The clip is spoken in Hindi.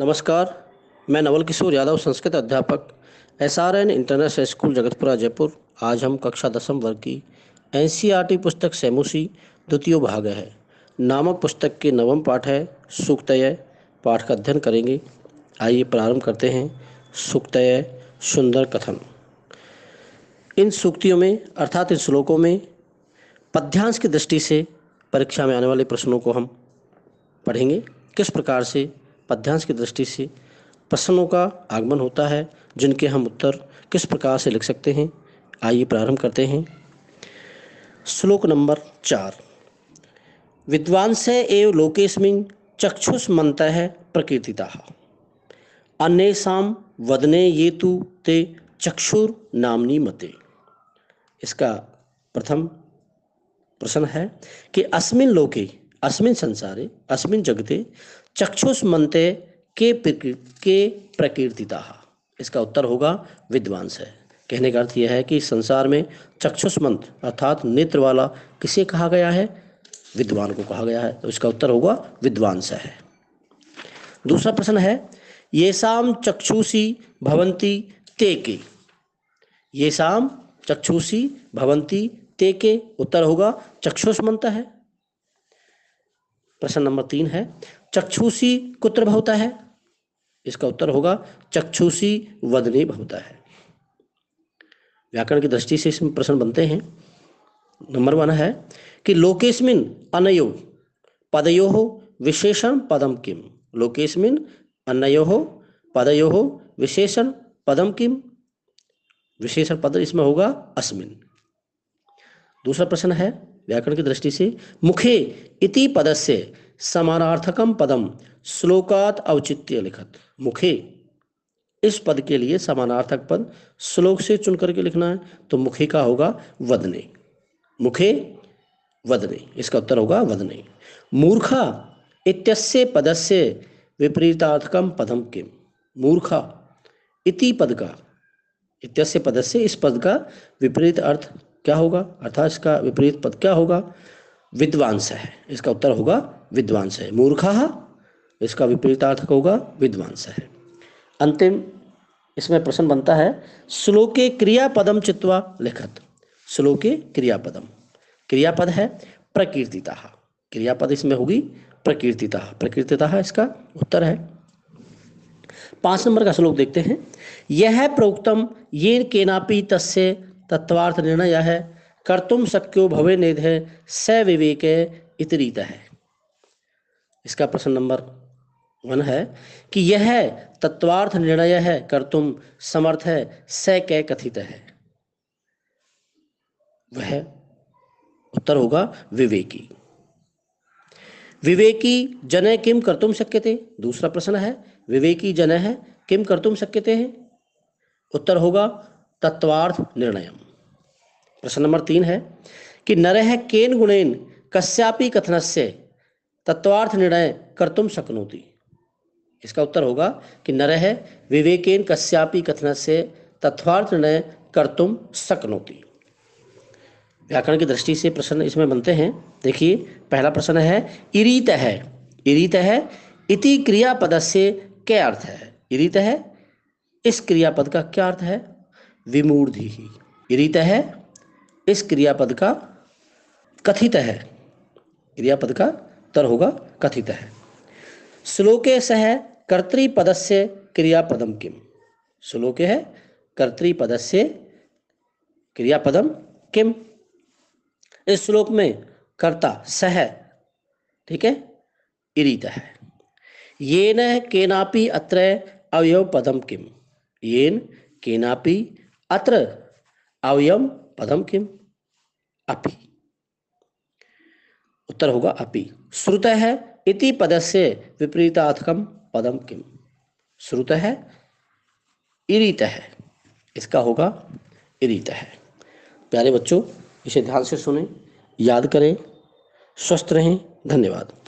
नमस्कार, मैं नवल किशोर यादव, संस्कृत अध्यापक S R N international school, Jagatpura, Jaipur. आज हम कक्षा दसम वर्ग की एन सी आर टी पुस्तक सैमुसी द्वितीय भाग है। नामक पुस्तक के नवम पाठ है, सुक्तय, पाठ का अध्ययन करेंगे। आइए प्रारंभ करते हैं, सुक्तय, सुंदर कथन। इन सूक्तियों में, अर्थात इन श्लोकों में, पद्यांश की दृष्टि से परीक्षा में आने वाले प्रश्नों को हम पढ़ेंगे। किस प्रकार से पद्यांश की दृष्टि से प्रश्नों का आगमन होता है, जिनके हम उत्तर किस प्रकार से लिख सकते हैं? आइए प्रारंभ करते हैं। श्लोक नंबर चार। विद्वांस एव लोकेस्मिन चक्षुष मंत है प्रकृतिता अन्येषां वदने ये तु ते चक्षुर नामनी मते। इसका प्रथम प्रश्न है कि अस्मिन लोके अस्मिन संसारे, अस्मिन जगते चक्षुष मनते के के प्रकीर्तिता। इसका उत्तर होगा विद्वांस है। कहने का अर्थ यह है कि संसार में चक्षुष्मंत अर्थात नेत्र वाला किसे कहा गया है? विद्वान को कहा गया है। तो इसका उत्तर होगा विद्वांस है। दूसरा प्रश्न है ये शाम चक्षुषी भवंती ते के? ये शाम चक्षुषी भवंती ते के? उत्तर होगा चक्षुष्मंत है। प्रश्न नंबर तीन है, चक्षुषी कुत्र भवता है? इसका उत्तर होगा, चक्षुषी वदने भवता है। व्याकरण की दृष्टि से इसमें प्रश्न बनते हैं। नंबर वन है कि लोकेस्मिन अनयो, पदयो विशेषण पदम किम लोकेस्मिन अनयो हो पदयो विशेषण पदम किम विशेषण पद इसमें होगा, अस्मिन। दूसरा प्रश्न है व्याकरण की दृष्टि से, मुखे इति पदस्य समानार्थकम पदम श्लोकात औचित्य लिखत। मुखे, इस पद के लिए समानार्थक पद श्लोक से चुन करके लिखना है तो मुखे का होगा वदने। मुखे, वदने, इसका उत्तर होगा वदने। मूर्खा इत्यस्य पदस्य विपरीतार्थकम पदम किम मूर्खा इति पद का, इत्यस्य पदस्य इस पद का विपरीत अर्थ क्या होगा? अर्थात इसका विपरीत पद क्या होगा? विद्वांस है। इसका उत्तर होगा विद्वांस है। मूर्खा, इसका विपरीतार्थ होगा विद्वांस है। अंतिम इसमें प्रश्न बनता है, श्लोके क्रियापदम चित्वा लिखत। श्लोके क्रियापदम क्रियापद है प्रकीर्तिता। क्रियापद इसमें होगी प्रकीर्तिता। प्रकीर्तिता इसका उत्तर है। पाँच नंबर का श्लोक देखते हैं। यह प्रोक्तम ये केनापि तस्य तत्वार्थ निर्णय है कर्तुम शक्यो भवे निधे स विवेक इतरीत है। इसका प्रश्न नंबर वन है कि यह तत्वार्थ निर्णय है कर्तुम समर्थ है स कै कथित है। वह उत्तर होगा विवेकी। विवेकी जन किम कर्तुम शक्य थे दूसरा प्रश्न है, विवेकी जन है, किम कर्तुम शक्य थे उत्तर होगा तत्वार्थ निर्णय प्रश्न नंबर तीन है कि नरह केन गुणेन कश्यापि कथन से तत्वार्थ निर्णय कर्तुम शक्नोति? इसका उत्तर होगा कि नरह विवेकेन कश्यापि कथन से तत्वार्थ निर्णय कर्तुम शक्नोति। व्याकरण की दृष्टि से प्रश्न इसमें बनते हैं। देखिए, पहला प्रश्न है, इरीत है इरीत है इति क्रियापद से क्या अर्थ है? इरीत है इस क्रियापद का क्या अर्थ है? विमूर्धि ही। इरीत है, इस क्रियापद का कथित है। क्रियापद का तर होगा, कथित है। श्लोके सह कर्तृपद से क्रियापदम किम? श्लोके है कर्तृपद से क्रियापदम किम? इस श्लोक में कर्ता सह, ठीक है इरीत है। ये न केनापि अत्र अवयव पदम किम? येन केनापि अत्र अवयम पदम किम? अपि। उत्तर होगा अपि। श्रुत है इति पद से विपरीतार्थकम पदम किम? श्रुत है इरित। है इसका होगा इरित। है प्यारे बच्चों, इसे ध्यान से सुने, याद करें, स्वस्थ रहें, धन्यवाद।